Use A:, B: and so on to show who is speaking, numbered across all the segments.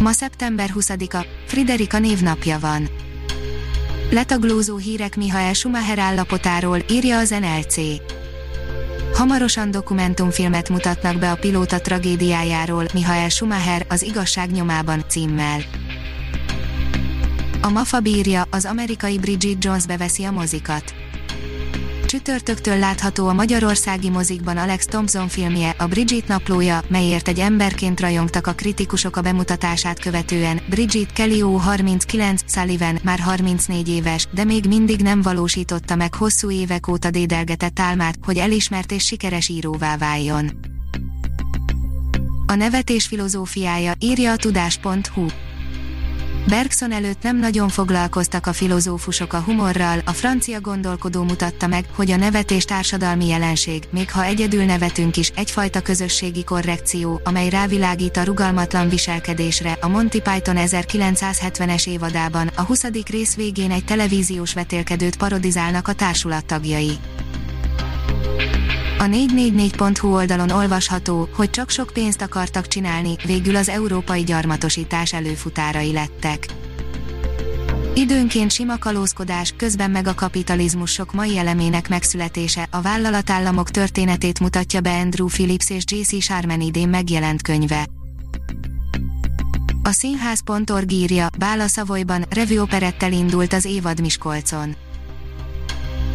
A: Ma szeptember 20-a, Friderika névnapja van. Letaglózó hírek Mihael Schumacher állapotáról, írja az NLC. Hamarosan dokumentumfilmet mutatnak be a pilóta tragédiájáról, Mihael Schumacher, az igazság nyomában címmel. A MAFA bírja, az amerikai Bridget Jones beveszi a mozikat. Csütörtöktől látható a magyarországi mozikban Alex Thompson filmje, a Bridget naplója, melyért egy emberként rajongtak a kritikusok a bemutatását követően. Bridget Kelly O. 39, Sullivan már 34 éves, de még mindig nem valósította meg hosszú évek óta dédelgetett álmát, hogy elismert és sikeres íróvá váljon. A nevetés filozófiája, írja a tudás.hu. Bergson előtt nem nagyon foglalkoztak a filozófusok a humorral, a francia gondolkodó mutatta meg, hogy a nevetés társadalmi jelenség, még ha egyedül nevetünk is, egyfajta közösségi korrekció, amely rávilágít a rugalmatlan viselkedésre. A Monty Python 1970-es évadában, a 20. rész végén egy televíziós vetélkedőt parodizálnak a társulat tagjai. A 444.hu oldalon olvasható, hogy csak sok pénzt akartak csinálni, végül az európai gyarmatosítás előfutárai lettek. Időnként sima kalózkodás, közben meg a kapitalizmus sok mai elemének megszületése, a vállalatállamok történetét mutatja be Andrew Phillips és J.C. Sharman idén megjelent könyve. A színház.org írja, Bála Szavolyban, revőoperettel indult az évad Miskolcon.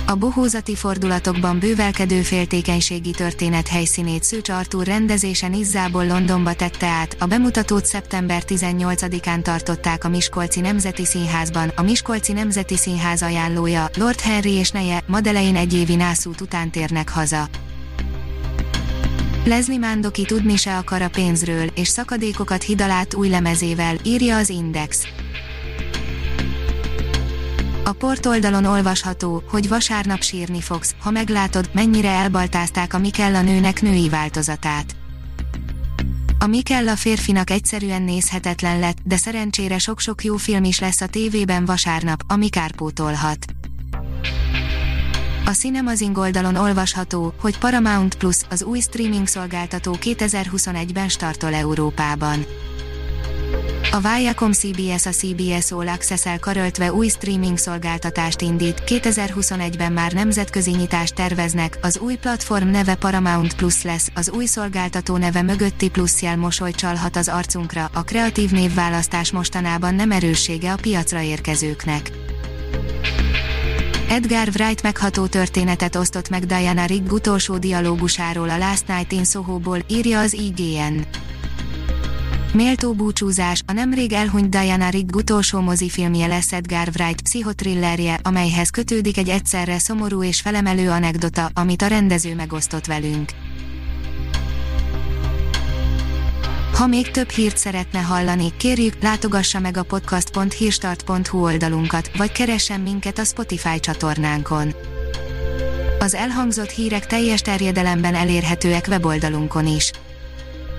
A: A bohózati fordulatokban bővelkedő féltékenységi történet helyszínét Szőcs Artúr rendezésen Izzából Londonba tette át, a bemutatót szeptember 18-án tartották a Miskolci Nemzeti Színházban, a Miskolci Nemzeti Színház ajánlója, Lord Henry és neje, Madeleine egy évi nászút után térnek haza. Leslie Mándoki tudni se akar a pénzről, és szakadékokat hidalát új lemezével, írja az Index. A portoldalon olvasható, hogy vasárnap sírni fogsz, ha meglátod, mennyire elbaltázták a Mikella nőnek női változatát. A Mikella férfinak egyszerűen nézhetetlen lett, de szerencsére sok-sok jó film is lesz a tévében vasárnap, ami kárpótolhat. A Cinemazing oldalon olvasható, hogy Paramount Plus, az új streaming szolgáltató 2021-ben startol Európában. A Viacom CBS a CBS All access karöltve új streaming szolgáltatást indít, 2021-ben már nemzetközi nyitást terveznek, az új platform neve Paramount Plus lesz, az új szolgáltató neve mögötti plusz jel mosoly csalhat az arcunkra, a kreatív névválasztás mostanában nem erőssége a piacra érkezőknek. Edgar Wright megható történetet osztott meg Diana Rigg utolsó dialógusáról a Last Night in Soho-ból, írja az IGN. Méltó búcsúzás, a nemrég elhunyt Diana Rigg utolsó mozifilmje lesz Edgar Wright pszichotrillerje, amelyhez kötődik egy egyszerre szomorú és felemelő anekdota, amit a rendező megosztott velünk. Ha még több hírt szeretne hallani, kérjük, látogassa meg a podcast.hírstart.hu oldalunkat, vagy keressen minket a Spotify csatornánkon. Az elhangzott hírek teljes terjedelemben elérhetőek weboldalunkon is.